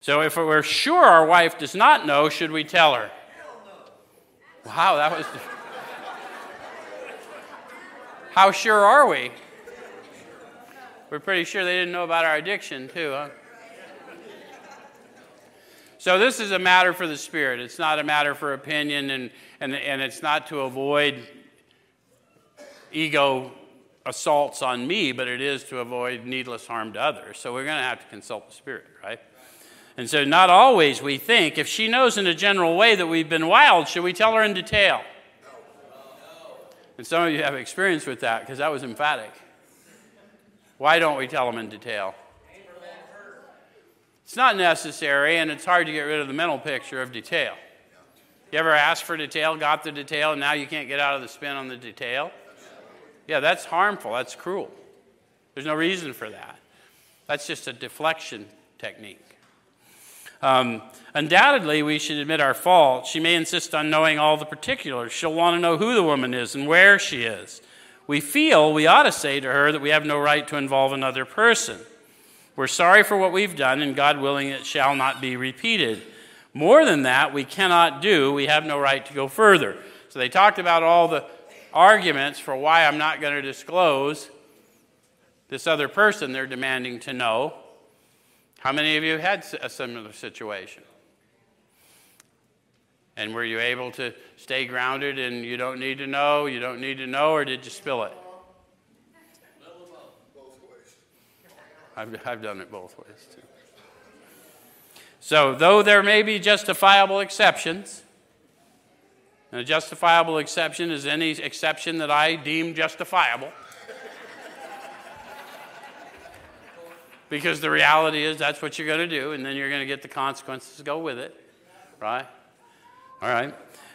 So if we're sure our wife does not know, should we tell her? Wow, that was. How sure are we? We're pretty sure they didn't know about our addiction, too, huh? So, this is a matter for the Spirit. It's not a matter for opinion, and, and, and it's not to avoid ego assaults on me, but it is to avoid needless harm to others. So, we're going to have to consult the Spirit, right? And so, not always we think, if she knows in a general way that we've been wild, should we tell her in detail? And some of you have experience with that because that was emphatic. Why don't we tell them in detail? It's not necessary, and it's hard to get rid of the mental picture of detail. You ever asked for detail, got the detail, and now you can't get out of the spin on the detail? Yeah, that's harmful. That's cruel. There's no reason for that. That's just a deflection technique. Um, undoubtedly, we should admit our fault. She may insist on knowing all the particulars. She'll want to know who the woman is and where she is. We feel we ought to say to her that we have no right to involve another person. We're sorry for what we've done, and God willing, it shall not be repeated. More than that, we cannot do. We have no right to go further. So they talked about all the arguments for why I'm not going to disclose this other person they're demanding to know. How many of you had a similar situation? And were you able to stay grounded and you don't need to know, you don't need to know, or did you spill it? I've, I've done it both ways too. So, though there may be justifiable exceptions, and a justifiable exception is any exception that I deem justifiable. Because the reality is that's what you're going to do, and then you're going to get the consequences to go with it, right? All right.